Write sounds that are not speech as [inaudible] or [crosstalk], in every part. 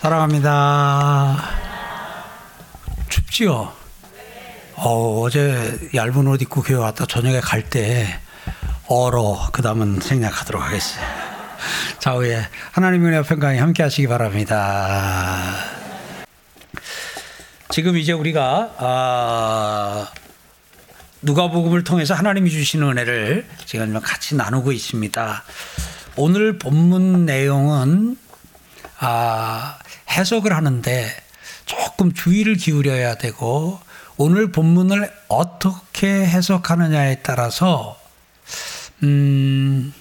사랑합니다. 춥지요? 어, 어제 얇은 옷 입고 교회 왔다 저녁에 갈 때 얼어 그 다음은 생략하도록 하겠어요. 좌우에 하나님의 은혜 평강이 함께 하시기 바랍니다. 지금 이제 우리가 아, 누가복음을 통해서 하나님이 주시는 은혜를 지금 같이 나누고 있습니다. 오늘 본문 내용은 아, 해석을 하는데 조금 주의를 기울여야 되고 오늘 본문을 어떻게 해석하느냐에 따라서 음,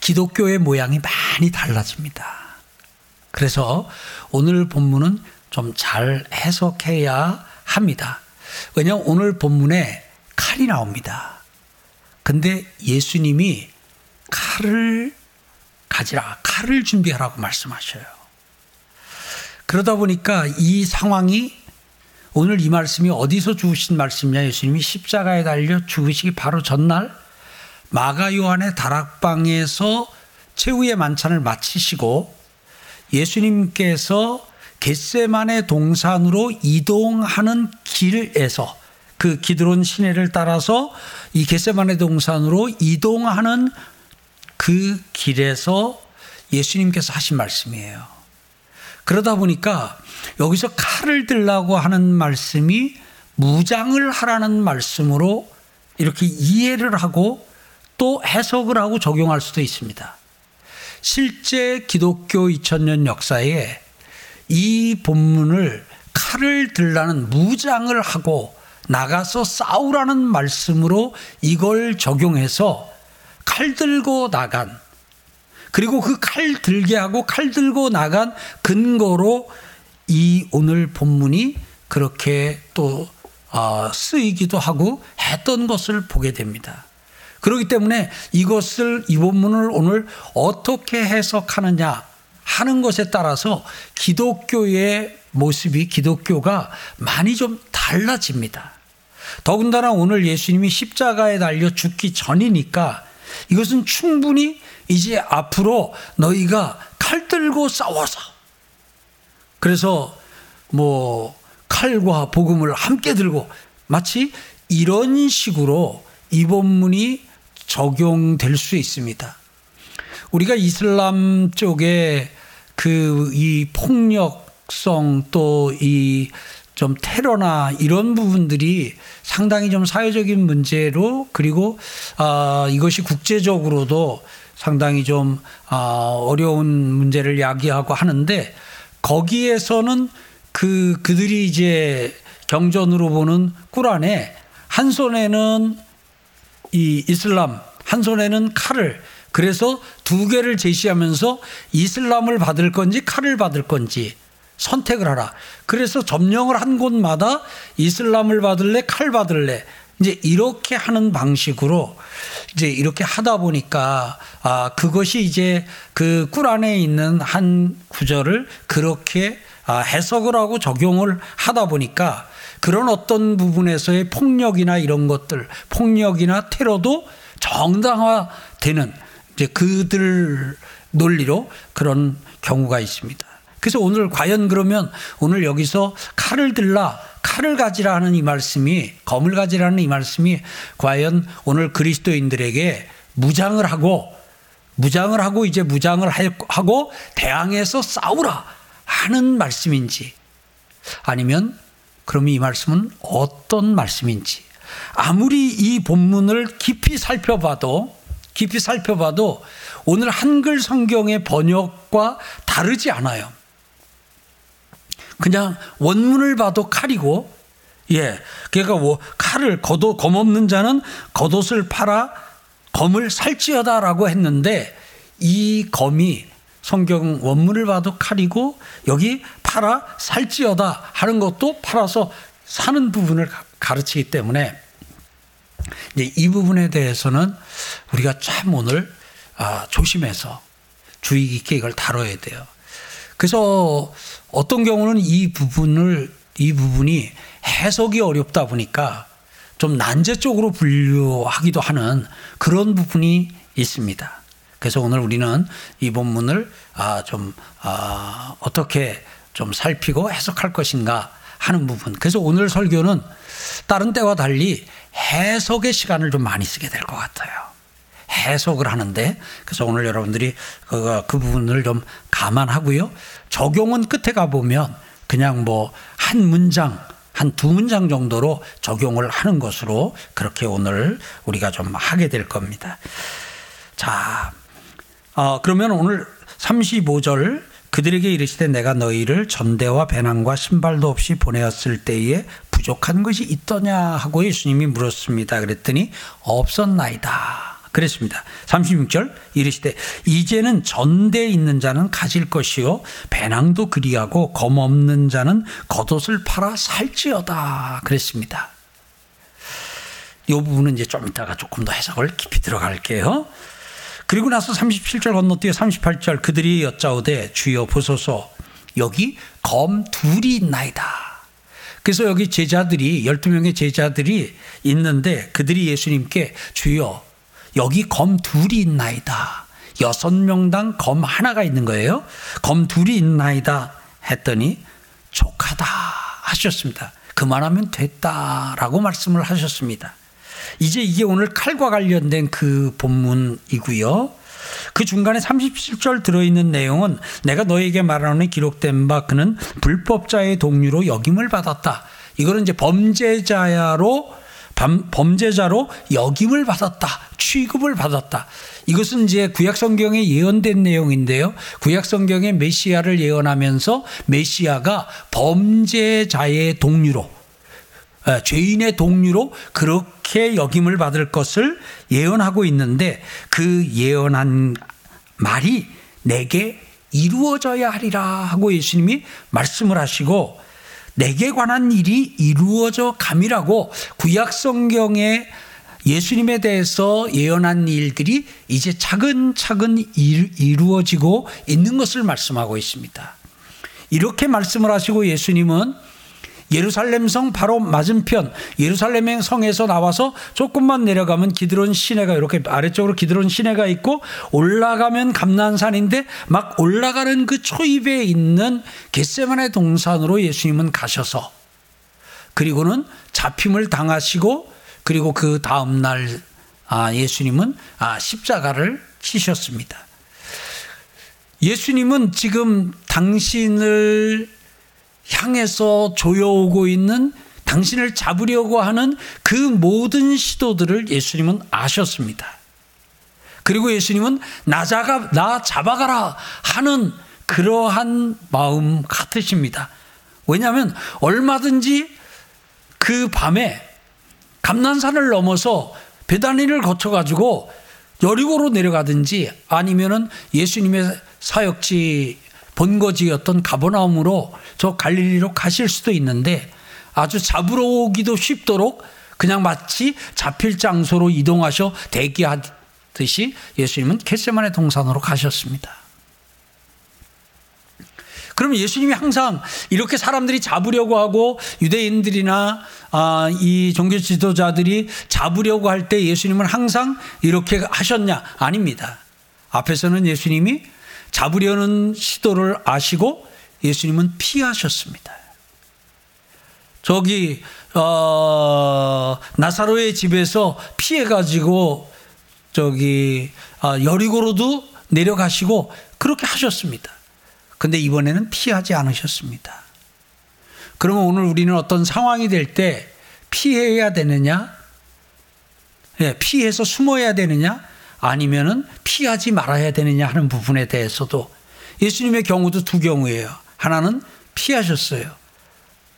기독교의 모양이 많이 달라집니다. 그래서 오늘 본문은 좀 잘 해석해야 합니다. 왜냐하면 오늘 본문에 칼이 나옵니다. 근데 예수님이 칼을 가지라, 칼을 준비하라고 말씀하셔요. 그러다 보니까 이 상황이 오늘 이 말씀이 어디서 주신 말씀이냐? 예수님이 십자가에 달려 죽으시기 바로 전날 마가 요한의 다락방에서 최후의 만찬을 마치시고 예수님께서 겟세만의 동산으로 이동하는 길에서 그 기드론 시내를 따라서 이 겟세만의 동산으로 이동하는 그 길에서 예수님께서 하신 말씀이에요. 그러다 보니까 여기서 칼을 들라고 하는 말씀이 무장을 하라는 말씀으로 이렇게 이해를 하고 또 해석을 하고 적용할 수도 있습니다. 실제 기독교 2000년 역사에 이 본문을 칼을 들라는 무장을 하고 나가서 싸우라는 말씀으로 이걸 적용해서 칼 들고 나간 그리고 그 칼 들게 하고 칼 들고 나간 근거로 이 오늘 본문이 그렇게 또 어, 쓰이기도 하고 했던 것을 보게 됩니다. 그렇기 때문에 이것을 이 본문을 오늘 어떻게 해석하느냐 하는 것에 따라서 기독교의 모습이 기독교가 많이 좀 달라집니다. 더군다나 오늘 예수님이 십자가에 달려 죽기 전이니까 이것은 충분히 이제 앞으로 너희가 칼 들고 싸워서 그래서 뭐 칼과 복음을 함께 들고 마치 이런 식으로 이 본문이 적용될 수 있습니다. 우리가 이슬람 쪽에 그 이 폭력성 또 이 좀 테러나 이런 부분들이 상당히 좀 사회적인 문제로 그리고 아 이것이 국제적으로도 상당히 좀 아, 어려운 문제를 야기하고 하는데 거기에서는 그 그들이 이제 경전으로 보는 꾸란에 한 손에는 이 이슬람 한 손에는 칼을 그래서 두 개를 제시하면서 이슬람을 받을 건지 칼을 받을 건지 선택을 하라. 그래서 점령을 한 곳마다 이슬람을 받을래 칼 받을래 이제 이렇게 하는 방식으로 이제 이렇게 하다 보니까 아 그것이 이제 그 꿀안에 있는 한 구절을 그렇게 아, 해석을 하고 적용을 하다 보니까 그런 어떤 부분에서의 폭력이나 이런 것들 폭력이나 테러도 정당화되는 이제 그들 논리로 그런 경우가 있습니다. 그래서 오늘 과연 그러면 오늘 여기서 칼을 들라 칼을 가지라 하는 이 말씀이 검을 가지라는 이 말씀이 과연 오늘 그리스도인들에게 무장을 하고 무장을 하고 이제 무장을 하고 대항해서 싸우라 하는 말씀인지 아니면 그럼 이 말씀은 어떤 말씀인지 아무리 이 본문을 깊이 살펴봐도 깊이 살펴봐도 오늘 한글 성경의 번역과 다르지 않아요. 그냥 원문을 봐도 칼이고, 예. 그러니까 뭐 칼을 겉옷, 검 없는 자는 겉옷을 팔아 검을 살찌어다라고 했는데 이 검이 성경 원문을 봐도 칼이고 여기 팔아 살찌어다 하는 것도 팔아서 사는 부분을 가르치기 때문에 이제 이 부분에 대해서는 우리가 참 오늘 아, 조심해서 주의 깊게 이걸 다뤄야 돼요. 그래서 어떤 경우는 이 부분을 이 부분이 해석이 어렵다 보니까 좀 난제 쪽으로 분류하기도 하는 그런 부분이 있습니다. 그래서 오늘 우리는 이 본문을 아, 좀 아, 어떻게 좀 살피고 해석할 것인가 하는 부분. 그래서 오늘 설교는 다른 때와 달리 해석의 시간을 좀 많이 쓰게 될 것 같아요. 해석을 하는데 그래서 오늘 여러분들이 그, 그 부분을 좀 감안하고요. 적용은 끝에 가보면 그냥 뭐 한 문장 한두 문장 정도로 적용을 하는 것으로 그렇게 오늘 우리가 좀 하게 될 겁니다. 자, 어, 그러면 오늘 35절 그들에게 이르시되 내가 너희를 전대와 배낭과 신발도 없이 보내었을 때에 부족한 것이 있더냐 하고 예수님이 물었습니다. 그랬더니 없었나이다. 그랬습니다. 36절 이르시되 이제는 전대에 있는 자는 가질 것이요 배낭도 그리하고 검 없는 자는 겉옷을 팔아 살지어다. 그랬습니다. 이 부분은 이제 좀 이따가 조금 더 해석을 깊이 들어갈게요. 그리고 나서 37절 건너뛰어 38절 그들이 여짜오되 주여 보소서 여기 검 둘이 있나이다. 그래서 여기 제자들이 12명의 제자들이 있는데 그들이 예수님께 주여 여기 검 둘이 있나이다. 여섯 명당 검 하나가 있는 거예요. 검 둘이 있나이다 했더니 족하다 하셨습니다. 그만하면 됐다라고 말씀을 하셨습니다. 이제 이게 오늘 칼과 관련된 그 본문이고요. 그 중간에 37절 들어있는 내용은 내가 너에게 말하노니 기록된 바 그는 불법자의 동류로 역임을 받았다. 이거는 이제 범죄자야로 범죄자로 역임을 받았다. 취급을 받았다. 이것은 이제 구약 성경에 예언된 내용인데요. 구약 성경에 메시아를 예언하면서 메시아가 범죄자의 동류로 죄인의 동류로 그렇게 역임을 받을 것을 예언하고 있는데 그 예언한 말이 내게 이루어져야 하리라 하고 예수님이 말씀을 하시고 내게 관한 일이 이루어져 감이라고 구약 성경에 예수님에 대해서 예언한 일들이 이제 차근차근 이루어지고 있는 것을 말씀하고 있습니다. 이렇게 말씀을 하시고 예수님은 예루살렘 성 바로 맞은편 예루살렘 성에서 나와서 조금만 내려가면 기드론 시내가 이렇게 아래쪽으로 기드론 시내가 있고 올라가면 감난산인데 막 올라가는 그 초입에 있는 겟세만의 동산으로 예수님은 가셔서 그리고는 잡힘을 당하시고 그리고 그 다음 날 아, 예수님은 아, 십자가를 치셨습니다. 예수님은 지금 당신을 향해서 조여오고 있는 당신을 잡으려고 하는 그 모든 시도들을 예수님은 아셨습니다. 그리고 예수님은 나, 자가, 나 잡아가라 하는 그러한 마음 같으십니다. 왜냐하면 얼마든지 그 밤에 감난산을 넘어서 베다니를 거쳐가지고 여리고로 내려가든지 아니면은 예수님의 사역지 본거지였던 가버나움으로 저 갈릴리로 가실 수도 있는데 아주 잡으러 오기도 쉽도록 그냥 마치 잡힐 장소로 이동하셔 대기하듯이 예수님은 겟세만의 동산으로 가셨습니다. 그럼 예수님이 항상 이렇게 사람들이 잡으려고 하고 유대인들이나 아, 이 종교 지도자들이 잡으려고 할 때 예수님은 항상 이렇게 하셨냐? 아닙니다. 앞에서는 예수님이 잡으려는 시도를 아시고 예수님은 피하셨습니다. 저기 어, 나사로의 집에서 피해 가지고 저기 어, 여리고로도 내려가시고 그렇게 하셨습니다. 근데 이번에는 피하지 않으셨습니다. 그러면 오늘 우리는 어떤 상황이 될 때 피해야 되느냐? 예, 피해서 숨어야 되느냐? 아니면은 피하지 말아야 되느냐 하는 부분에 대해서도 예수님의 경우도 두 경우예요. 하나는 피하셨어요.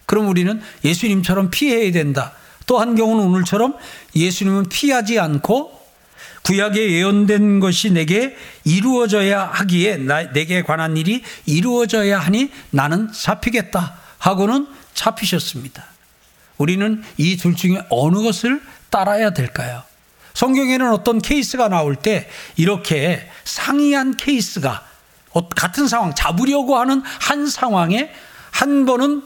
그럼 우리는 예수님처럼 피해야 된다. 또 한 경우는 오늘처럼 예수님은 피하지 않고 구약에 예언된 것이 내게 이루어져야 하기에 나, 내게 관한 일이 이루어져야 하니 나는 잡히겠다 하고는 잡히셨습니다. 우리는 이 둘 중에 어느 것을 따라야 될까요? 성경에는 어떤 케이스가 나올 때 이렇게 상이한 케이스가 어, 같은 상황, 잡으려고 하는 한 상황에 한 번은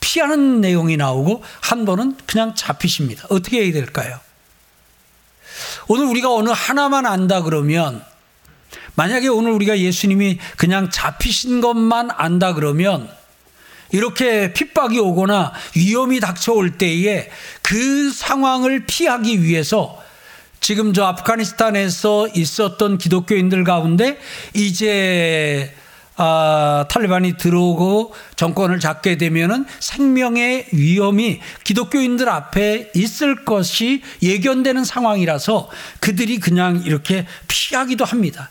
피하는 내용이 나오고 한 번은 그냥 잡히십니다. 어떻게 해야 될까요? 오늘 우리가 어느 하나만 안다 그러면 만약에 오늘 우리가 예수님이 그냥 잡히신 것만 안다 그러면 이렇게 핍박이 오거나 위험이 닥쳐올 때에 그 상황을 피하기 위해서 지금 저 아프가니스탄에서 있었던 기독교인들 가운데 이제 아, 탈리반이 들어오고 정권을 잡게 되면은 생명의 위험이 기독교인들 앞에 있을 것이 예견되는 상황이라서 그들이 그냥 이렇게 피하기도 합니다.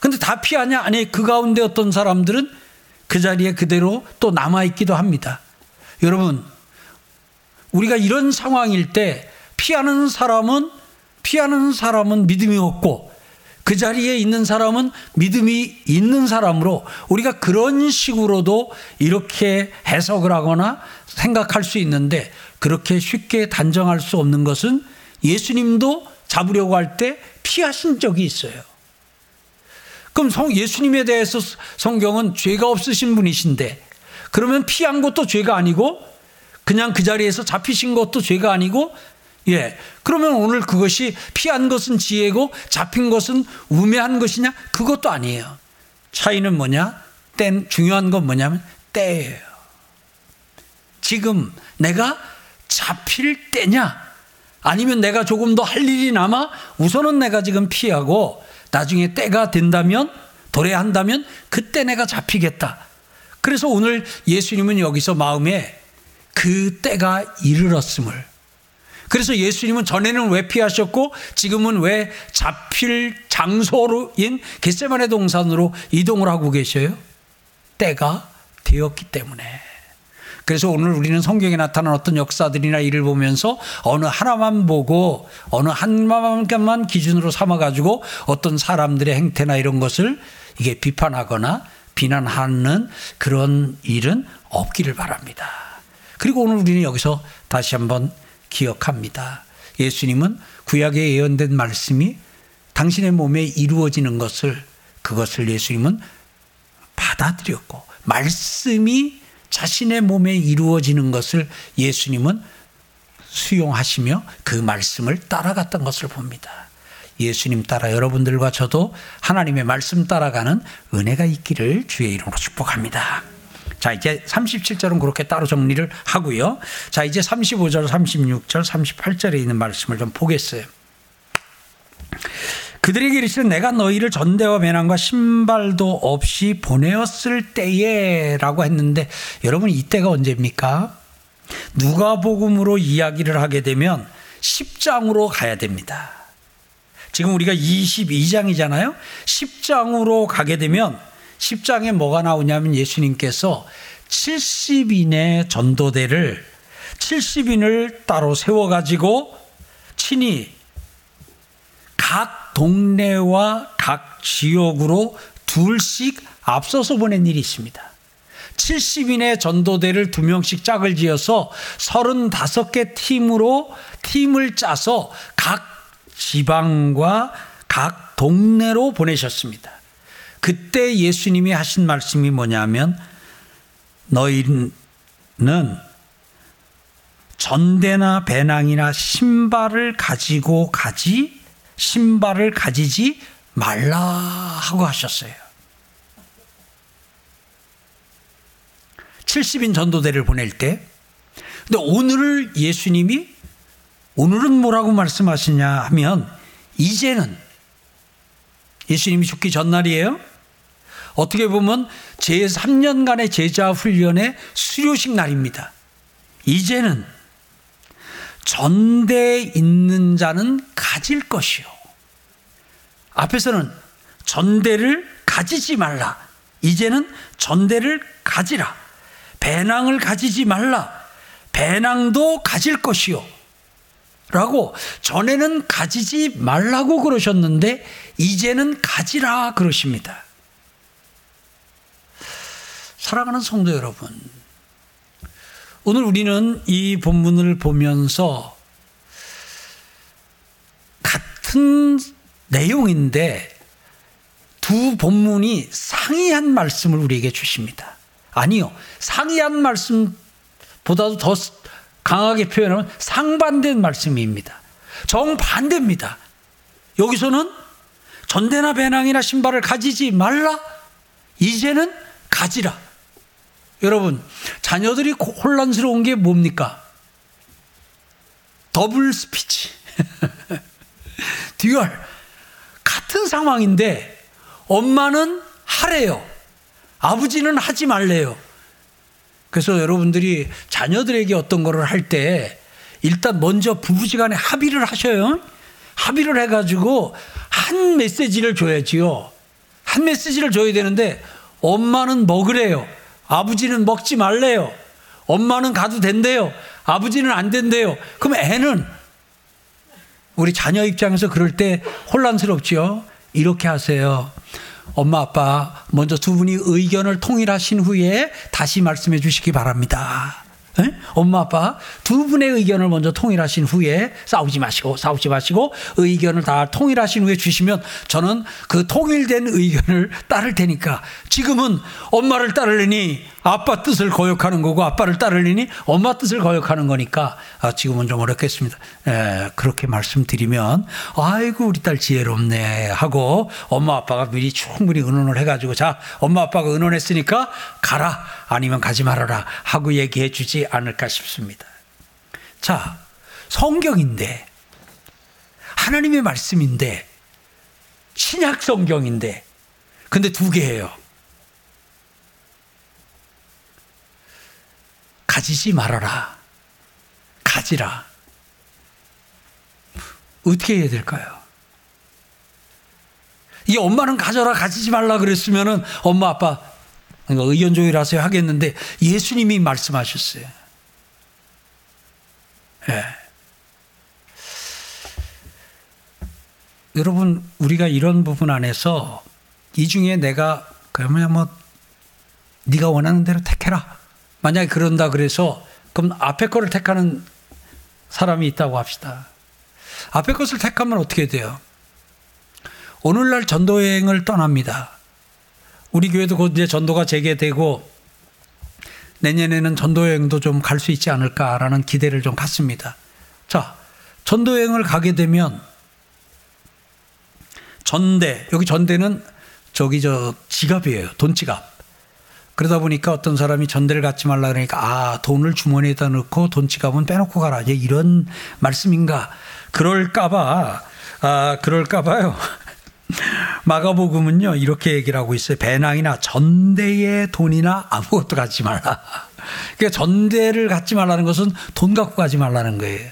근데 다 피하냐? 아니, 그 가운데 어떤 사람들은 그 자리에 그대로 또 남아있기도 합니다. 여러분, 우리가 이런 상황일 때 피하는 사람은, 피하는 사람은 믿음이 없고 그 자리에 있는 사람은 믿음이 있는 사람으로 우리가 그런 식으로도 이렇게 해석을 하거나 생각할 수 있는데 그렇게 쉽게 단정할 수 없는 것은 예수님도 잡으려고 할 때 피하신 적이 있어요. 그럼 성 예수님에 대해서 성경은 죄가 없으신 분이신데 그러면 피한 것도 죄가 아니고 그냥 그 자리에서 잡히신 것도 죄가 아니고 예. 그러면 오늘 그것이 피한 것은 지혜고 잡힌 것은 우매한 것이냐? 그것도 아니에요. 차이는 뭐냐? 때 중요한 건 뭐냐면 때예요. 지금 내가 잡힐 때냐? 아니면 내가 조금 더 할 일이 남아 우선은 내가 지금 피하고 나중에 때가 된다면 도래한다면 그때 내가 잡히겠다. 그래서 오늘 예수님은 여기서 마음에 그 때가 이르렀음을 그래서 예수님은 전에는 왜 피하셨고 지금은 왜 잡힐 장소로인 겟세만의 동산으로 이동을 하고 계셔요? 때가 되었기 때문에. 그래서 오늘 우리는 성경에 나타난 어떤 역사들이나 일을 보면서 어느 하나만 보고 어느 하나만 기준으로 삼아가지고 어떤 사람들의 행태나 이런 것을 이게 비판하거나 비난하는 그런 일은 없기를 바랍니다. 그리고 오늘 우리는 여기서 다시 한번 기억합니다. 예수님은 구약에 예언된 말씀이 당신의 몸에 이루어지는 것을 그것을 예수님은 받아들였고 말씀이 자신의 몸에 이루어지는 것을 예수님은 수용하시며 그 말씀을 따라갔던 것을 봅니다. 예수님 따라 여러분들과 저도 하나님의 말씀 따라가는 은혜가 있기를 주의 이름으로 축복합니다. 자, 이제 37절은 그렇게 따로 정리를 하고요. 자, 이제 35절, 36절, 38절에 있는 말씀을 좀 보겠어요. 그들에게 이르시되 내가 너희를 전대와 배낭과 신발도 없이 보내었을 때에라고 했는데 여러분 이때가 언제입니까? 누가복음으로 이야기를 하게 되면 10장으로 가야 됩니다. 지금 우리가 22장이잖아요. 10장으로 가게 되면 10장에 뭐가 나오냐면 예수님께서 70인의 전도대를 70인을 따로 세워가지고 친히 각 동네와 각 지역으로 둘씩 앞서서 보낸 일이 있습니다. 70인의 전도대를 두 명씩 짝을 지어서 35개 팀으로 팀을 짜서 각 지방과 각 동네로 보내셨습니다. 그때 예수님이 하신 말씀이 뭐냐면 너희는 전대나 배낭이나 신발을 가지고 가지 신발을 가지지 말라 하고 하셨어요. 70인 전도대를 보낼 때 근데 오늘 예수님이 오늘은 뭐라고 말씀하시냐 하면 이제는 예수님이 죽기 전날이에요. 어떻게 보면 제 3년간의 제자 훈련의 수료식 날입니다. 이제는 전대에 있는 자는 가질 것이요. 앞에서는 전대를 가지지 말라. 이제는 전대를 가지라. 배낭을 가지지 말라. 배낭도 가질 것이요. 라고 전에는 가지지 말라고 그러셨는데 이제는 가지라 그러십니다. 사랑하는 성도 여러분, 오늘 우리는 이 본문을 보면서 같은 내용인데 두 본문이 상이한 말씀을 우리에게 주십니다. 아니요. 상이한 말씀보다도 더 강하게 표현하면 상반된 말씀입니다. 정반대입니다. 여기서는 전대나 배낭이나 신발을 가지지 말라. 이제는 가지라. 여러분, 자녀들이 혼란스러운 게 뭡니까? Double speech. [laughs] Dual. 같은 상황인데 엄마는 하래요. 아버지는 하지 말래요. 그래서 여러분들이 자녀들에게 어떤 거를 할 때 일단 먼저 부부지간에 합의를 하셔요. 합의를 해가지고 한 메시지를 줘야지요. 한 메시지를 줘야 되는데 엄마는 먹으래요. 아버지는 먹지 말래요. 엄마는 가도 된대요. 아버지는 안 된대요. 그럼 애는 우리 자녀 입장에서 그럴 때 혼란스럽지요. 이렇게 하세요. 엄마 아빠 먼저 두 분이 의견을 통일하신 후에 다시 말씀해 주시기 바랍니다. 에? 엄마 아빠 두 분의 의견을 먼저 통일하신 후에 싸우지 마시고 싸우지 마시고 의견을 다 통일하신 후에 주시면 저는 그 통일된 의견을 따를 테니까 지금은 엄마를 따르려니 아빠 뜻을 거역하는 거고 아빠를 따르려니 엄마 뜻을 거역하는 거니까 아, 지금은 좀 어렵겠습니다. 에, 그렇게 말씀드리면 아이고 우리 딸 지혜롭네 하고 엄마 아빠가 미리 충분히 의논을 해가지고 자 엄마 아빠가 의논했으니까 가라 아니면 가지 말아라 하고 얘기해 주지 않을까 싶습니다. 자 성경인데 하나님의 말씀인데 신약 성경인데 근데 두 개예요. 가지지 말아라. 가지라. 어떻게 해야 될까요? 이 엄마는 가져라 가지지 말라 그랬으면은 엄마 아빠 의견 조율하세요 하겠는데 예수님이 말씀하셨어요. 예. 여러분 우리가 이런 부분 안에서 이 중에 내가 그러면 뭐 네가 원하는 대로 택해라. 만약에 그런다 그래서 그럼 앞에 거를 택하는 사람이 있다고 합시다. 앞에 것을 택하면 어떻게 돼요? 오늘날 전도 여행을 떠납니다. 우리 교회도 곧 이제 전도가 재개되고 내년에는 전도 여행도 좀 갈 수 있지 않을까라는 기대를 좀 갖습니다. 자, 전도 여행을 가게 되면 전대 여기 전대는 저기 저 지갑이에요. 돈 지갑. 그러다 보니까 어떤 사람이 전대를 갖지 말라 그러니까 아 돈을 주머니에다 넣고 돈 지갑은 빼놓고 가라. 이런 말씀인가? 그럴까봐 아 그럴까봐요. [laughs] 마가복음은요 이렇게 얘기를 하고 있어요. 배낭이나 전대의 돈이나 아무것도 갖지 말라. 그러니까 전대를 갖지 말라는 것은 돈 갖고 가지 말라는 거예요.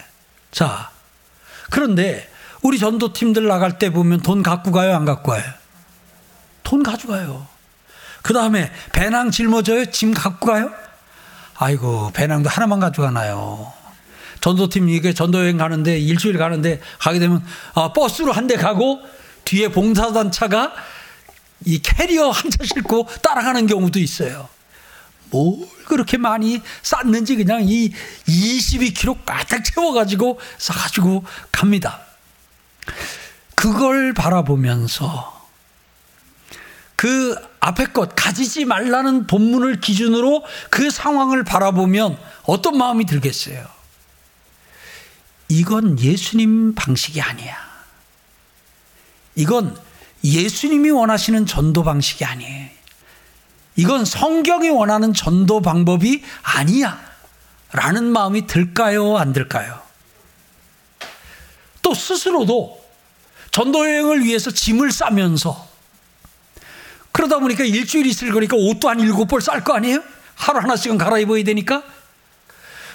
자 그런데 우리 전도팀들 나갈 때 보면 돈 갖고 가요? 안 갖고 가요? 돈 가져가요 그 다음에 배낭 짊어져요? 짐 갖고 가요? 아이고, 배낭도 하나만 가져가나요? 전도팀 이게 전도여행 가는데 일주일 가는데 가게 되면 아, 버스로 한 대 가고 뒤에 봉사단 차가 이 캐리어 한 차 싣고 따라가는 경우도 있어요. 뭘 그렇게 많이 쌌는지 그냥 이 22kg 까딱 채워가지고 싸가지고 갑니다. 그걸 바라보면서 그 앞에 것 가지지 말라는 본문을 기준으로 그 상황을 바라보면 어떤 마음이 들겠어요? 이건 예수님 방식이 아니야. 이건 예수님이 원하시는 전도 방식이 아니에요. 이건 성경이 원하는 전도 방법이 아니야. 라는 마음이 들까요? 안 들까요? 또 스스로도 전도 여행을 위해서 짐을 싸면서 그러다 보니까 일주일 있을 거니까 옷도 한 일곱 벌 쌀 거 아니에요? 하루 하나씩은 갈아입어야 되니까.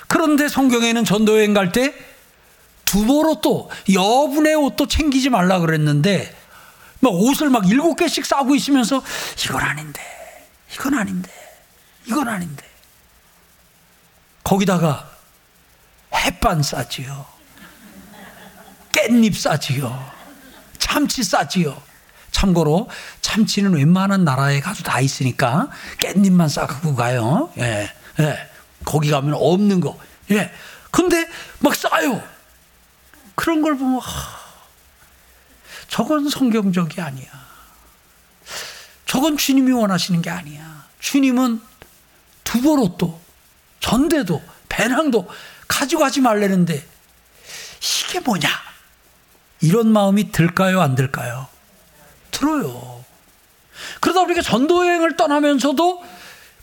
그런데 성경에는 전도여행 갈 때 두보로 또 여분의 옷도 챙기지 말라 그랬는데 막 옷을 막 일곱 개씩 싸고 있으면서 이건 아닌데, 이건 아닌데, 이건 아닌데. 거기다가 햇반 싸지요. 깻잎 싸지요. 참치 싸지요. 참고로 참치는 웬만한 나라에 가도 다 있으니까 깻잎만 싸 갖고 가요. 예, 예. 거기 가면 없는 거. 예. 근데 막 싸요. 그런 걸 보면, 하, 저건 성경적이 아니야. 저건 주님이 원하시는 게 아니야. 주님은 두보로또, 전대도, 배낭도 가져가지 말라는데 이게 뭐냐? 이런 마음이 들까요? 안 들까요? 들어요. 그러다 보니까 전도 여행을 떠나면서도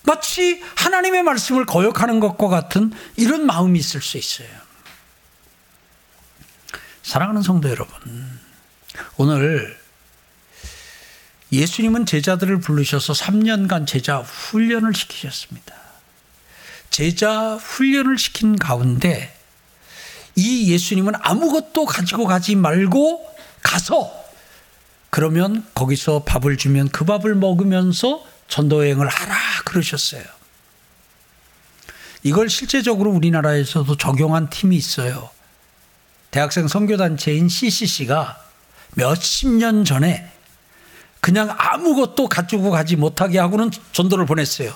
마치 하나님의 말씀을 거역하는 것과 같은 이런 마음이 있을 수 있어요. 사랑하는 성도 여러분, 오늘 예수님은 제자들을 부르셔서 3년간 제자 훈련을 시키셨습니다. 제자 훈련을 시킨 가운데 이 예수님은 아무것도 가지고 가지 말고 가서 그러면 거기서 밥을 주면 그 밥을 먹으면서 전도여행을 하라 그러셨어요. 이걸 실제적으로 우리나라에서도 적용한 팀이 있어요. 대학생 선교단체인 CCC가 몇십 년 전에 그냥 아무것도 가지고 가지 못하게 하고는 전도를 보냈어요.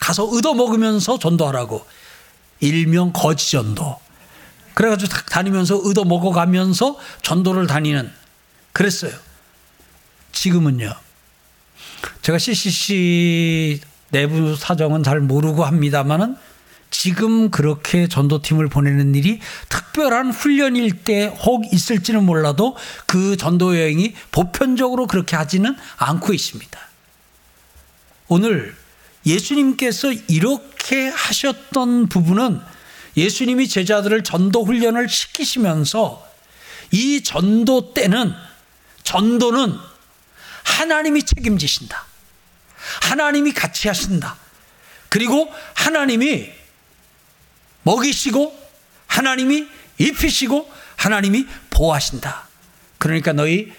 가서 얻어먹으면서 전도하라고. 일명 거지전도. 그래가지고 다니면서 얻어먹어가면서 전도를 다니는 그랬어요. 지금은요. 제가 CCC 내부 사정은 잘 모르고 합니다만은 지금 그렇게 전도팀을 보내는 일이 특별한 훈련일 때 혹 있을지는 몰라도 그 전도 여행이 보편적으로 그렇게 하지는 않고 있습니다. 오늘 예수님께서 이렇게 하셨던 부분은 예수님이 제자들을 전도 훈련을 시키시면서 이 전도 때는 전도는 하나님이 책임지신다. 하나님이 같이 하신다. 그리고 하나님이 먹이시고 하나님이 입히시고 하나님이 보호하신다. 그러니까 너희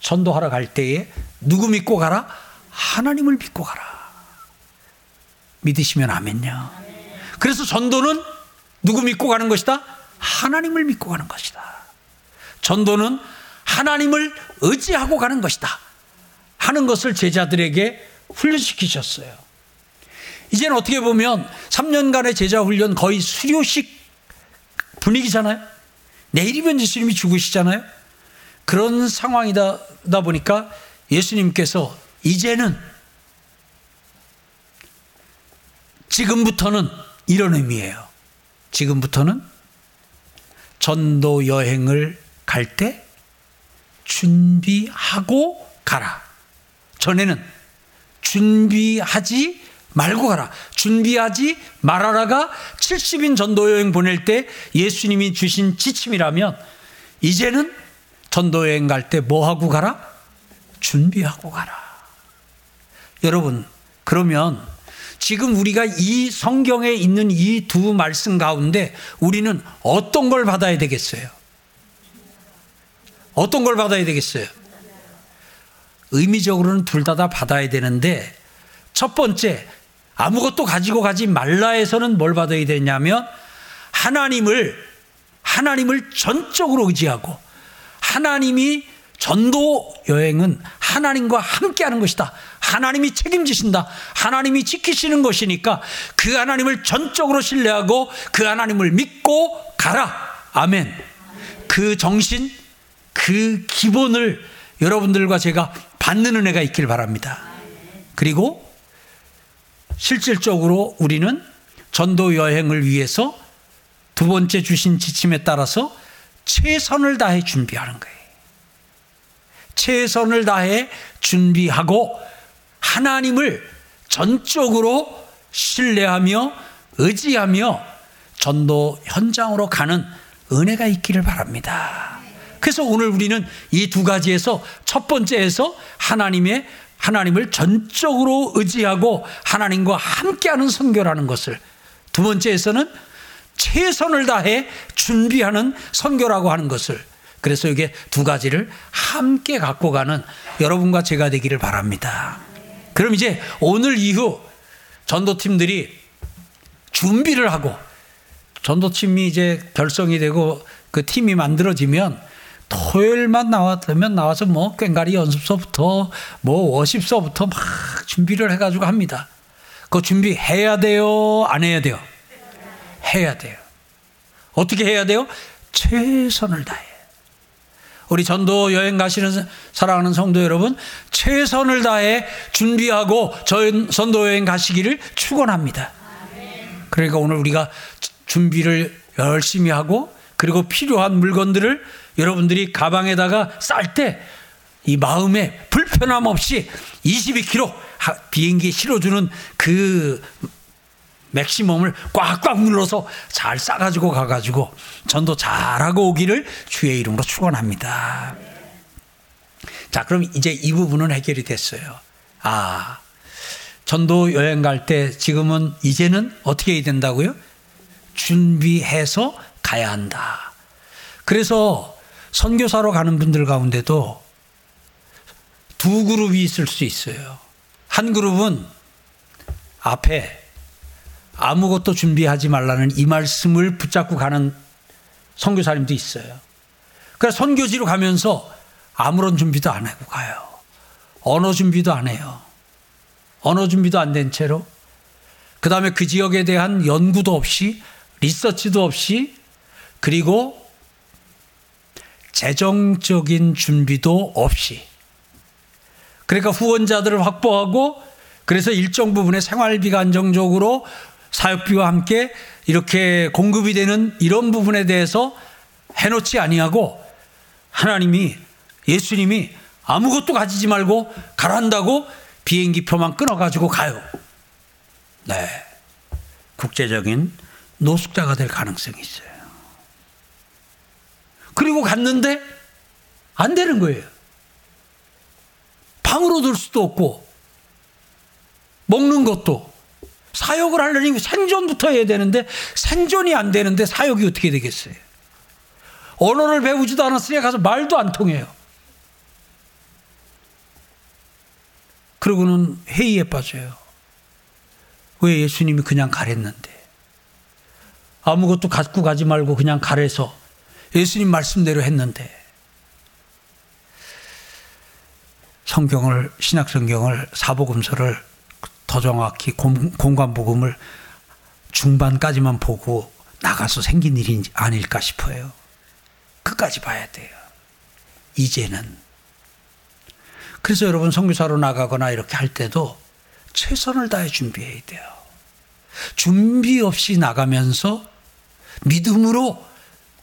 전도하러 갈 때에 누구 믿고 가라? 하나님을 믿고 가라. 믿으시면 아멘요. 그래서 전도는 누구 믿고 가는 것이다? 하나님을 믿고 가는 것이다. 전도는 하나님을 의지하고 가는 것이다. 하는 것을 제자들에게 훈련시키셨어요. 이제는 어떻게 보면 3년간의 제자 훈련 거의 수료식 분위기잖아요. 내일이면 예수님이 죽으시잖아요. 그런 상황이다 보니까 예수님께서 이제는 지금부터는 이런 의미예요. 지금부터는 전도 여행을 갈 때 준비하고 가라. 전에는 준비하지 말고 가라. 준비하지 말아라가 70인 전도여행 보낼 때 예수님이 주신 지침이라면 이제는 전도여행 갈 때 뭐 하고 가라? 준비하고 가라. 여러분, 그러면 지금 우리가 이 성경에 있는 이 두 말씀 가운데 우리는 어떤 걸 받아야 되겠어요? 어떤 걸 받아야 되겠어요? 의미적으로는 둘 다 다 받아야 되는데 첫 번째 아무것도 가지고 가지 말라에서는 뭘 받아야 되냐면 하나님을 하나님을 전적으로 의지하고 하나님이 전도 여행은 하나님과 함께 하는 것이다. 하나님이 책임지신다. 하나님이 지키시는 것이니까 그 하나님을 전적으로 신뢰하고 그 하나님을 믿고 가라. 아멘. 그 정신, 그 기본을 여러분들과 제가 받는 은혜가 있길 바랍니다. 그리고 실질적으로 우리는 전도 여행을 위해서 두 번째 주신 지침에 따라서 최선을 다해 준비하는 거예요. 최선을 다해 준비하고 하나님을 전적으로 신뢰하며 의지하며 전도 현장으로 가는 은혜가 있기를 바랍니다. 그래서 오늘 우리는 이 두 가지에서 첫 번째에서 하나님의 하나님을 전적으로 의지하고 하나님과 함께하는 선교라는 것을 두 번째에서는 최선을 다해 준비하는 선교라고 하는 것을 그래서 이게 두 가지를 함께 갖고 가는 여러분과 제가 되기를 바랍니다. 그럼 이제 오늘 이후 전도팀들이 준비를 하고 전도팀이 이제 결성이 되고 그 팀이 만들어지면 토요일만 나왔다면 나와서 뭐 꽹가리 연습서부터 뭐 워십서부터 막 준비를 해가지고 합니다. 그 준비해야 돼요? 안 해야 돼요? 해야 돼요. 어떻게 해야 돼요? 최선을 다해. 우리 전도 여행 가시는 사랑하는 성도 여러분, 최선을 다해 준비하고 전도 여행 가시기를 축원합니다. 그러니까 오늘 우리가 준비를 열심히 하고 그리고 필요한 물건들을 여러분들이 가방에다가 쌀 때 이 마음에 불편함 없이 22km 비행기에 실어주는 그 맥시멈을 꽉꽉 눌러서 잘 싸가지고 가가지고 전도 잘하고 오기를 주의 이름으로 축원합니다. 자, 그럼 이제 이 부분은 해결이 됐어요. 아, 전도 여행 갈 때 지금은 이제는 어떻게 해야 된다고요? 준비해서 가야 한다. 그래서 선교사로 가는 분들 가운데도 두 그룹이 있을 수 있어요. 한 그룹은 앞에 아무것도 준비하지 말라는 이 말씀을 붙잡고 가는 선교사님도 있어요. 그래서 선교지로 가면서 아무런 준비도 안 하고 가요. 언어 준비도 안 해요. 언어 준비도 안 된 채로 그 다음에 그 지역에 대한 연구도 없이 리서치도 없이 그리고 재정적인 준비도 없이 그러니까 후원자들을 확보하고 그래서 일정 부분의 생활비가 안정적으로 사역비와 함께 이렇게 공급이 되는 이런 부분에 대해서 해놓지 아니하고 하나님이 예수님이 아무것도 가지지 말고 가란다고 비행기 표만 끊어가지고 가요. 네. 국제적인 노숙자가 될 가능성이 있어요. 그리고 갔는데 안 되는 거예요. 방으로 들 수도 없고 먹는 것도 사역을 하려니 생존부터 해야 되는데 생존이 안 되는데 사역이 어떻게 되겠어요? 언어를 배우지도 않았으니 가서 말도 안 통해요. 그러고는 회의에 빠져요. 왜 예수님이 그냥 가랬는데? 아무것도 갖고 가지 말고 그냥 가래서 예수님 말씀대로 했는데. 성경을, 신약 성경을, 사복음서를 더 정확히 공간복음을 중반까지만 보고 나가서 생긴 일이 아닐까 싶어요. 끝까지 봐야 돼요. 이제는. 그래서 여러분 선교사로 나가거나 이렇게 할 때도 최선을 다해 준비해야 돼요. 준비 없이 나가면서 믿음으로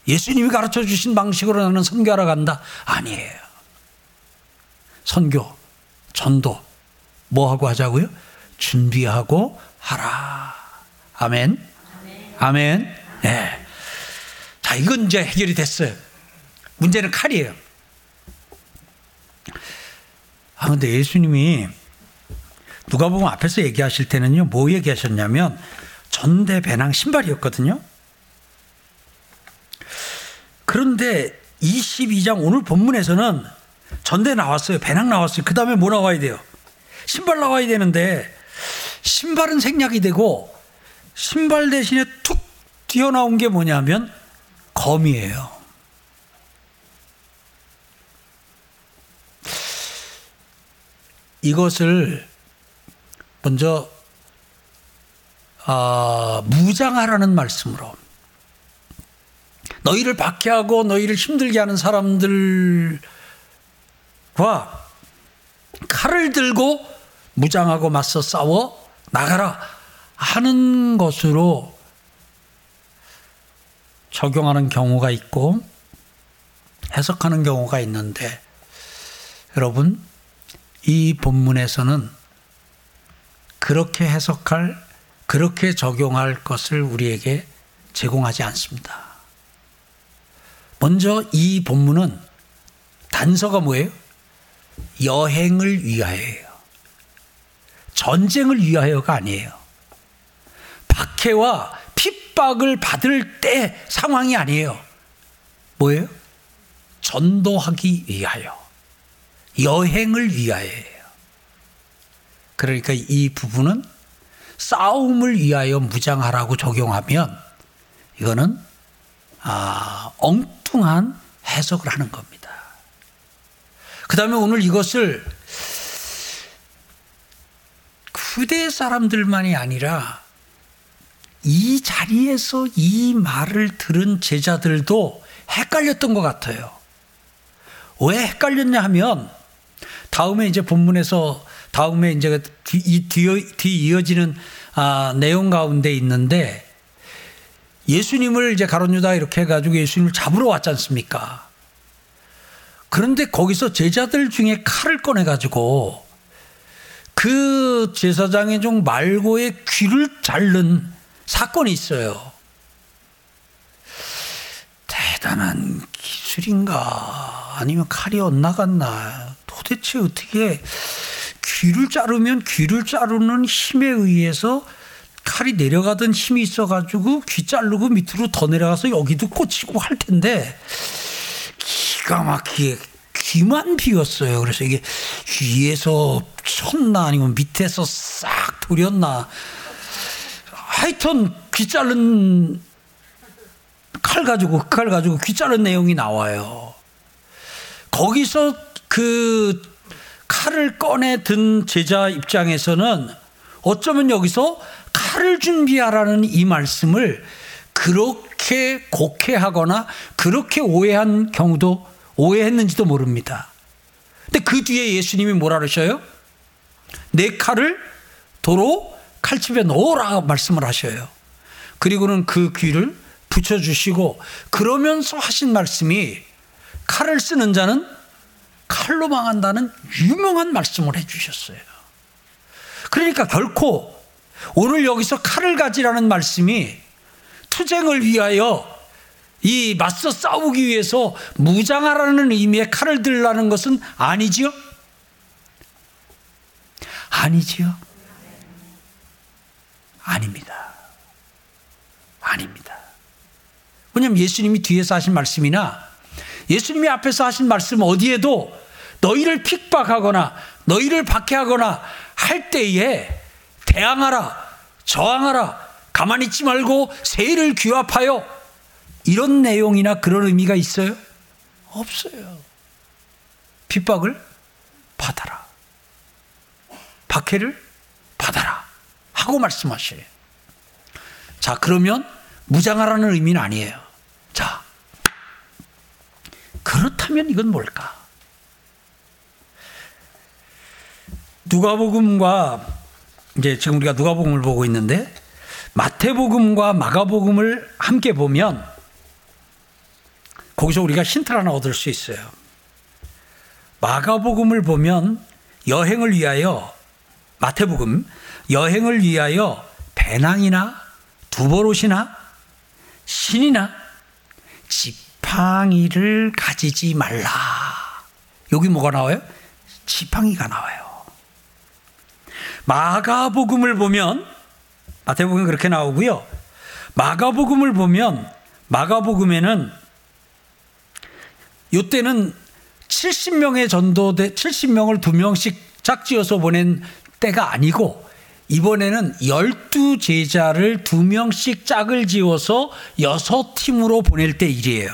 예수님이 가르쳐 주신 방식으로 나는 선교하러 간다. 아니에요. 선교, 전도, 뭐 하고 하자고요? 준비하고 하라. 아멘. 아멘. 예. 네. 자, 이건 이제 해결이 됐어요. 문제는 칼이에요. 아, 근데 예수님이 누가 보면 앞에서 얘기하실 때는요, 뭐 얘기하셨냐면, 전대 배낭 신발이었거든요. 그런데 22장 오늘 본문에서는 전대 나왔어요. 배낭 나왔어요. 그 다음에 뭐 나와야 돼요? 신발 나와야 되는데, 신발은 생략이 되고, 신발 대신에 툭 튀어나온 게 뭐냐면, 검이에요. 이것을 먼저 어, 무장하라는 말씀으로 너희를 박해하고 너희를 힘들게 하는 사람들과 칼을 들고 무장하고 맞서 싸워 나가라 하는 것으로 적용하는 경우가 있고 해석하는 경우가 있는데 여러분 이 본문에서는 그렇게 해석할, 그렇게 적용할 것을 우리에게 제공하지 않습니다. 먼저 이 본문은 단서가 뭐예요? 여행을 위하여예요. 전쟁을 위하여가 아니에요. 박해와 핍박을 받을 때 상황이 아니에요. 뭐예요? 전도하기 위하여. 여행을 위하여예요. 그러니까 이 부분은 싸움을 위하여 무장하라고 적용하면 이거는 아, 엉뚱한 해석을 하는 겁니다. 그 다음에 오늘 이것을 후대 사람들만이 아니라 이 자리에서 이 말을 들은 제자들도 헷갈렸던 것 같아요. 왜 헷갈렸냐 하면 다음에 이제 본문에서 다음에 이제 뒤, 뒤, 뒤 이어지는 아, 내용 가운데 있는데 예수님을 이제 가론유다 이렇게 해가지고 예수님을 잡으러 왔지 않습니까? 그런데 거기서 제자들 중에 칼을 꺼내가지고 그 제사장의 종 말고의 귀를 자른 사건이 있어요. 대단한 기술인가 아니면 칼이 엇나갔나 도대체 어떻게 귀를 자르면 귀를 자르는 힘에 의해서 칼이 내려가던 힘이 있어가지고 귀 자르고 밑으로 더 내려가서 여기도 꽂히고 할 텐데 기가 막히게 귀만 비었어요. 그래서 이게 위에서 쳤나 아니면 밑에서 싹 돌렸나. 하여튼 귀 자른 칼 가지고 칼 가지고 귀 자른 내용이 나와요. 거기서 그 칼을 꺼내 든 제자 입장에서는 어쩌면 여기서 칼을 준비하라는 이 말씀을 그렇게 곡해하거나 그렇게 오해한 경우도 오해했는지도 모릅니다. 근데 그 뒤에 예수님이 뭐라 그러셔요? 내 칼을 도로 칼집에 넣어라 말씀을 하셔요. 그리고는 그 귀를 붙여주시고 그러면서 하신 말씀이 칼을 쓰는 자는 칼로 망한다는 유명한 말씀을 해주셨어요. 그러니까 결코 오늘 여기서 칼을 가지라는 말씀이 투쟁을 위하여 이 맞서 싸우기 위해서 무장하라는 의미의 칼을 들라는 것은 아니지요? 아니지요? 아닙니다. 아닙니다. 왜냐하면 예수님이 뒤에서 하신 말씀이나 예수님이 앞에서 하신 말씀 어디에도 너희를 핍박하거나 너희를 박해하거나 할 때에 대항하라, 저항하라, 가만히 있지 말고 세일을 규합하여 이런 내용이나 그런 의미가 있어요? 없어요. 핍박을 받아라. 박해를 받아라. 하고 말씀하셔요. 자, 그러면 무장하라는 의미는 아니에요. 자, 그렇다면 이건 뭘까? 누가복음과 이제 지금 우리가 누가복음을 보고 있는데 마태복음과 마가복음을 함께 보면 거기서 우리가 힌트를 하나 얻을 수 있어요. 마가복음을 보면 여행을 위하여 마태복음 여행을 위하여 배낭이나 두보롯이나 신이나 지팡이를 가지지 말라. 여기 뭐가 나와요? 지팡이가 나와요. 마가복음을 보면 마태복음 그렇게 나오고요. 마가복음을 보면 마가복음에는 이때는 70명의 전도대 70명을 두 명씩 짝지어서 보낸 때가 아니고 이번에는 12 제자를 두 명씩 짝을 지어서 여섯 팀으로 보낼 때 일이에요.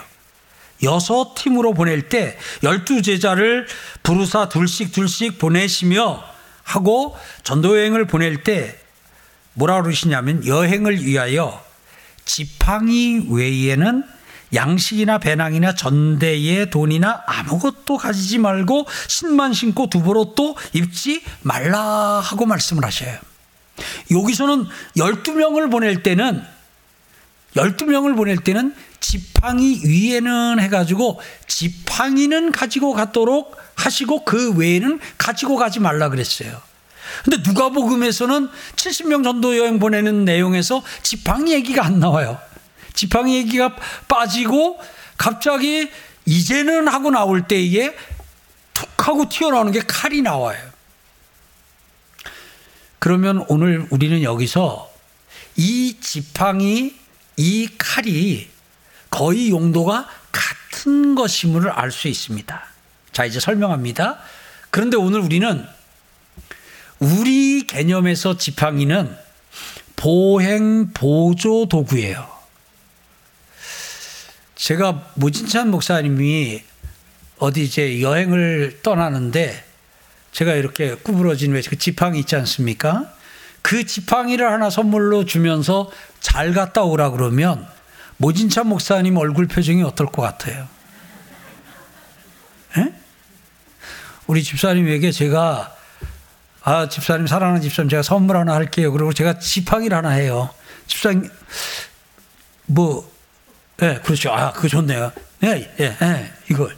여섯 팀으로 보낼 때 12 제자를 부르사 둘씩 둘씩 보내시며 하고 전도 여행을 보낼 때 뭐라 그러시냐면 여행을 위하여 지팡이 외에는 양식이나 배낭이나 전대의 돈이나 아무것도 가지지 말고 신만 신고 두보로또 입지 말라 하고 말씀을 하셔요. 여기서는 12명을 보낼 때는 12명을 보낼 때는 지팡이 위에는 해가지고 지팡이는 가지고 갔도록 하시고 그 외에는 가지고 가지 말라 그랬어요. 근데 누가복음에서는 70명 전도 여행 보내는 내용에서 지팡이 얘기가 안 나와요. 지팡이 얘기가 빠지고 갑자기 이제는 하고 나올 때에 툭 하고 튀어나오는 게 칼이 나와요. 그러면 오늘 우리는 여기서 이 지팡이, 이 칼이 거의 용도가 같 은 것임을 알 수 있습니다. 자, 이제 설명합니다. 그런데 오늘 우리는 우리 개념에서 지팡이는 보행 보조 도구예요. 제가 모진찬 목사님이 어디 이제 여행을 떠나는데 제가 이렇게 구부러진 왜그 지팡이 있지 않습니까? 그 지팡이를 하나 선물로 주면서 잘 갔다 오라 그러면 모진찬 목사님 얼굴 표정이 어떨 것 같아요? 우리 집사님에게 제가 아 집사님 사랑하는 집사님 제가 선물 하나 할게요. 그리고 제가 지팡이를 하나 해요. 집사님 뭐 예, 네, 그렇죠. 아, 그거 좋네요. 예, 예, 예, 이걸.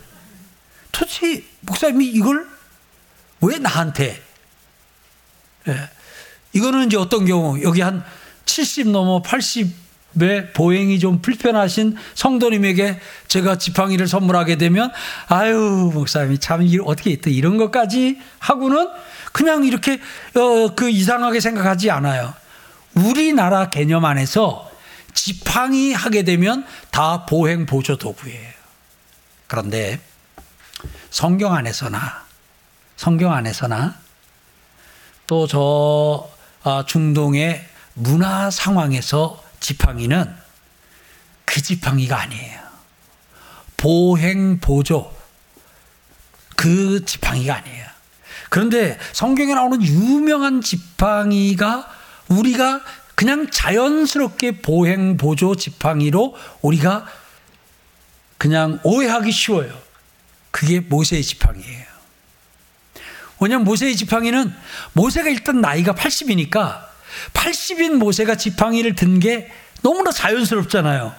도대체 목사님이 이걸 왜 나한테? 예. 이거는 이제 어떤 경우 여기 한 70 넘어 80 의 보행이 좀 불편하신 성도님에게 제가 지팡이를 선물하게 되면 아유 목사님이 참 어떻게 또 이런 것까지 하고는 그냥 이렇게 어, 그 이상하게 생각하지 않아요. 우리나라 개념 안에서 지팡이 하게 되면 다 보행 보조 도구예요. 그런데 성경 안에서나 성경 안에서나 또저 아, 중동의 문화 상황에서 지팡이는 그 지팡이가 아니에요. 보행 보조 그 지팡이가 아니에요. 그런데 성경에 나오는 유명한 지팡이가 우리가 그냥 자연스럽게 보행 보조 지팡이로 우리가 그냥 오해하기 쉬워요. 그게 모세의 지팡이에요. 왜냐하면 모세의 지팡이는 모세가 일단 나이가 80이니까 80인 모세가 지팡이를 든 게 너무나 자연스럽잖아요.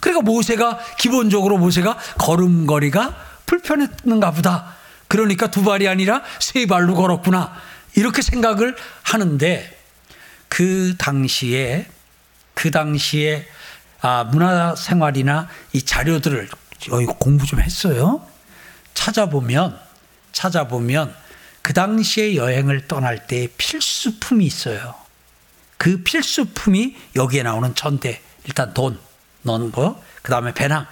그러니까 모세가 기본적으로 모세가 걸음걸이가 불편했는가 보다. 그러니까 두 발이 아니라 세 발로 걸었구나. 이렇게 생각을 하는데 그 당시에 그 당시에 아, 문화 생활이나 이 자료들을 어, 이거 공부 좀 했어요. 찾아보면 찾아보면 그 당시에 여행을 떠날 때 필수품이 있어요. 그 필수품이 여기에 나오는 전대, 일단 돈 넣는 거, 그 다음에 배낭,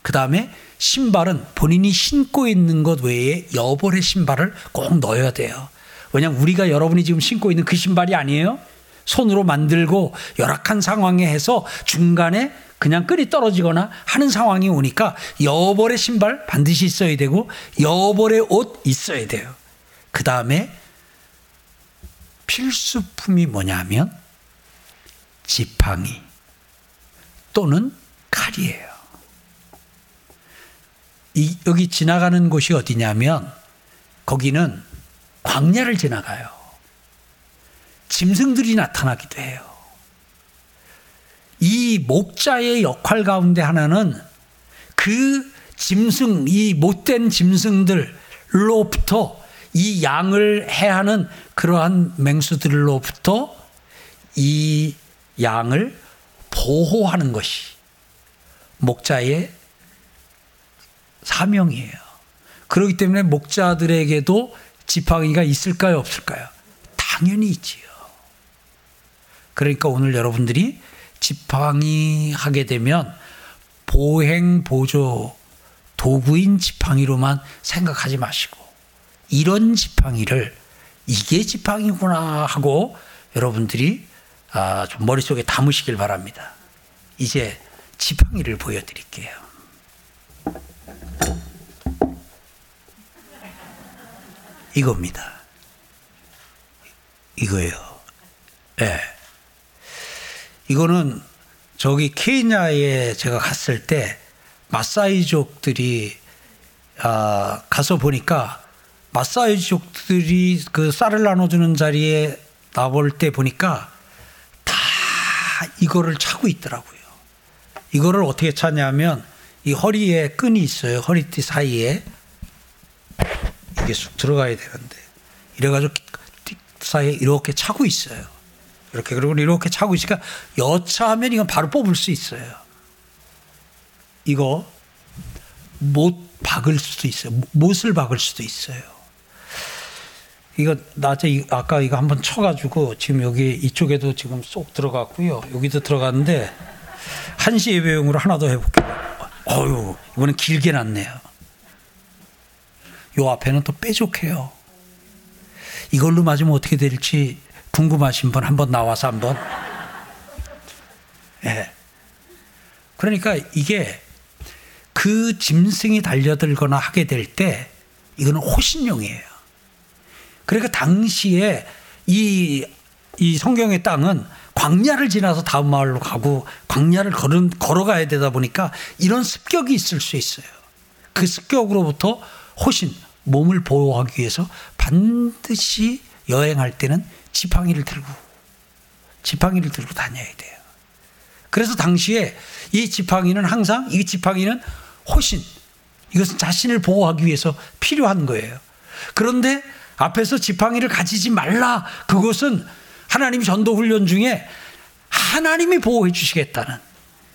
그 다음에 신발은 본인이 신고 있는 것 외에 여벌의 신발을 꼭 넣어야 돼요. 왜냐면 우리가 여러분이 지금 신고 있는 그 신발이 아니에요. 손으로 만들고 열악한 상황에 해서 중간에 그냥 끈이 떨어지거나 하는 상황이 오니까 여벌의 신발 반드시 있어야 되고 여벌의 옷 있어야 돼요. 그 다음에 필수품이 뭐냐면 지팡이 또는 칼이에요. 이, 여기 지나가는 곳이 어디냐면 거기는 광야를 지나가요. 짐승들이 나타나기도 해요. 이 목자의 역할 가운데 하나는 그 짐승, 이 못된 짐승들로부터 이 양을 해하는 그러한 맹수들로부터 이 양을 보호하는 것이 목자의 사명이에요. 그렇기 때문에 목자들에게도 지팡이가 있을까요, 없을까요? 당연히 있지요. 그러니까 오늘 여러분들이 지팡이 하게 되면 보행 보조 도구인 지팡이로만 생각하지 마시고 이런 지팡이를 이게 지팡이구나 하고 여러분들이 아, 좀 머릿속에 담으시길 바랍니다. 이제 지팡이를 보여드릴게요. 이겁니다. 이거예요. 예. 네. 이거는 저기 케냐에 제가 갔을 때 마사이족들이 아, 가서 보니까 마사이족들이 그 쌀을 나눠주는 자리에 나올 때 보니까 다 이거를 차고 있더라고요. 이거를 어떻게 차냐면 이 허리에 끈이 있어요. 허리띠 사이에 이게 쑥 들어가야 되는데 이래가지고 사이에 이렇게 차고 있어요. 이렇게 그리고 이렇게 차고 있으니까 여차하면 이건 바로 뽑을 수 있어요. 이거 못 박을 수도 있어요. 못을 박을 수도 있어요. 이거 낮에 아까 이거 한번 쳐가지고 지금 여기 이쪽에도 지금 쏙 들어갔고요. 여기도 들어갔는데 한시 예배용으로 하나 더 해볼게요. 어유 이번엔 길게 났네요. 요 앞에는 또 뾰족해요. 이걸로 맞으면 어떻게 될지 궁금하신 분 한번 나와서 한번. 예. 네. 그러니까 이게 그 짐승이 달려들거나 하게 될 때 이거는 호신용이에요. 그러니까 당시에 이, 이 성경의 땅은 광야를 지나서 다음 마을로 가고 광야를 걸은, 걸어가야 되다 보니까 이런 습격이 있을 수 있어요. 그 습격으로부터 호신, 몸을 보호하기 위해서 반드시 여행할 때는 지팡이를 들고 지팡이를 들고 다녀야 돼요. 그래서 당시에 이 지팡이는 항상 이 지팡이는 호신 이것은 자신을 보호하기 위해서 필요한 거예요. 그런데 앞에서 지팡이를 가지지 말라. 그것은 하나님 전도 훈련 중에 하나님이 보호해 주시겠다는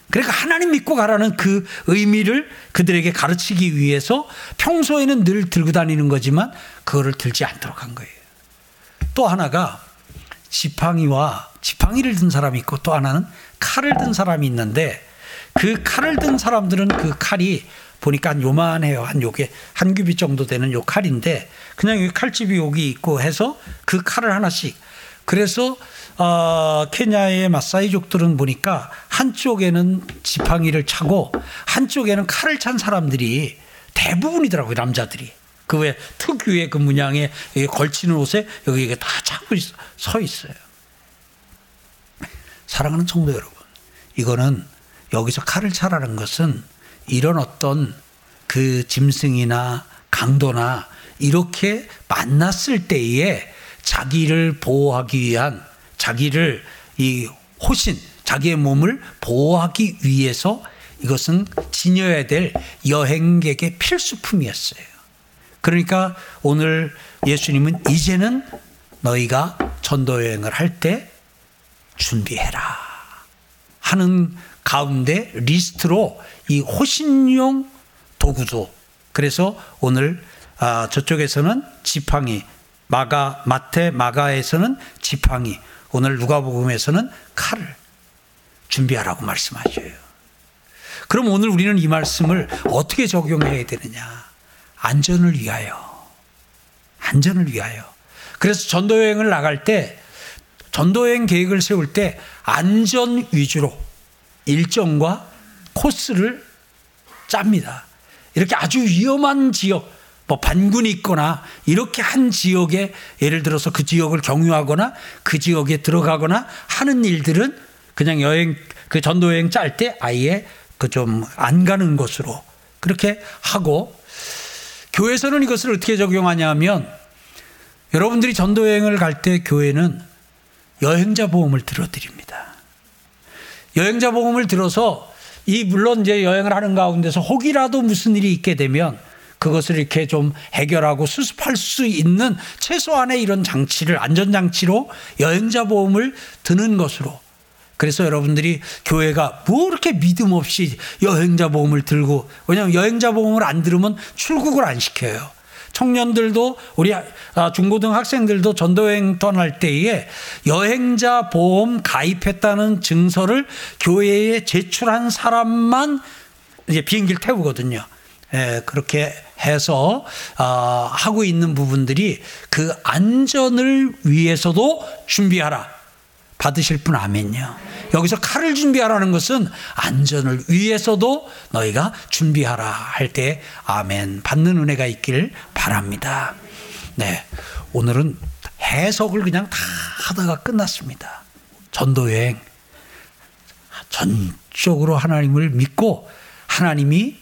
그러니까 하나님 믿고 가라는 그 의미를 그들에게 가르치기 위해서 평소에는 늘 들고 다니는 거지만 그거를 들지 않도록 한 거예요. 또 하나가 지팡이와 지팡이를 든 사람이 있고 또 하나는 칼을 든 사람이 있는데 그 칼을 든 사람들은 그 칼이 보니까 한 요만해요. 한 요게 한 규빗 정도 되는 요 칼인데 그냥 이 칼집이 여기 있고 해서 그 칼을 하나씩 그래서 어, 케냐의 마사이족들은 보니까 한쪽에는 지팡이를 차고 한쪽에는 칼을 찬 사람들이 대부분이더라고요 남자들이 그 외 특유의 그 문양에 걸치는 옷에 여기 이게 다 차고 있어, 서 있어요. 사랑하는 성도 여러분, 이거는 여기서 칼을 차라는 것은 이런 어떤 그 짐승이나 강도나 이렇게 만났을 때에 자기를 보호하기 위한 자기를 이 호신, 자기의 몸을 보호하기 위해서 이것은 지녀야 될 여행객의 필수품이었어요. 그러니까 오늘 예수님은 이제는 너희가 전도 여행을 할 때 준비해라 하는 가운데 리스트로 이 호신용 도구도 그래서 오늘 아, 저쪽에서는 지팡이 마가 마태 마가에서는 지팡이 오늘 누가복음에서는 칼을 준비하라고 말씀하셔요. 그럼 오늘 우리는 이 말씀을 어떻게 적용해야 되느냐? 안전을 위하여. 안전을 위하여. 그래서 전도 여행을 나갈 때 전도 여행 계획을 세울 때 안전 위주로 일정과 코스를 짭니다. 이렇게 아주 위험한 지역, 뭐 반군이 있거나 이렇게 한 지역에 예를 들어서 그 지역을 경유하거나 그 지역에 들어가거나 하는 일들은 그냥 여행 그 전도 여행 짤 때 아예 그 좀 안 가는 곳으로 그렇게 하고 교회에서는 이것을 어떻게 적용하냐면 여러분들이 전도 여행을 갈 때 교회는 여행자 보험을 들어드립니다. 여행자 보험을 들어서 이 물론 이제 여행을 하는 가운데서 혹이라도 무슨 일이 있게 되면 그것을 이렇게 좀 해결하고 수습할 수 있는 최소한의 이런 장치를 안전장치로 여행자 보험을 드는 것으로 그래서 여러분들이 교회가 뭐 이렇게 믿음 없이 여행자 보험을 들고 왜냐하면 여행자 보험을 안 들으면 출국을 안 시켜요. 청년들도 우리 아, 중고등 학생들도 전도여행 떠날 때에 여행자 보험 가입했다는 증서를 교회에 제출한 사람만 이제 비행기를 태우거든요. 예, 그렇게 해서 어, 하고 있는 부분들이 그 안전을 위해서도 준비하라. 받으실 분 아멘요. 여기서 칼을 준비하라는 것은 안전을 위해서도 너희가 준비하라 할 때 아멘 받는 은혜가 있길 바랍니다. 네. 오늘은 해석을 그냥 다 하다가 끝났습니다. 전도 여행 전적으로 하나님을 믿고 하나님이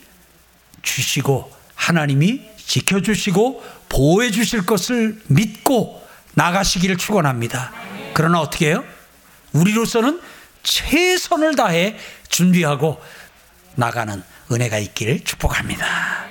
주시고 하나님이 지켜 주시고 보호해 주실 것을 믿고 나가시기를 축원합니다. 그러나 어떻게 해요? 우리로서는 최선을 다해 준비하고 나가는 은혜가 있기를 축복합니다.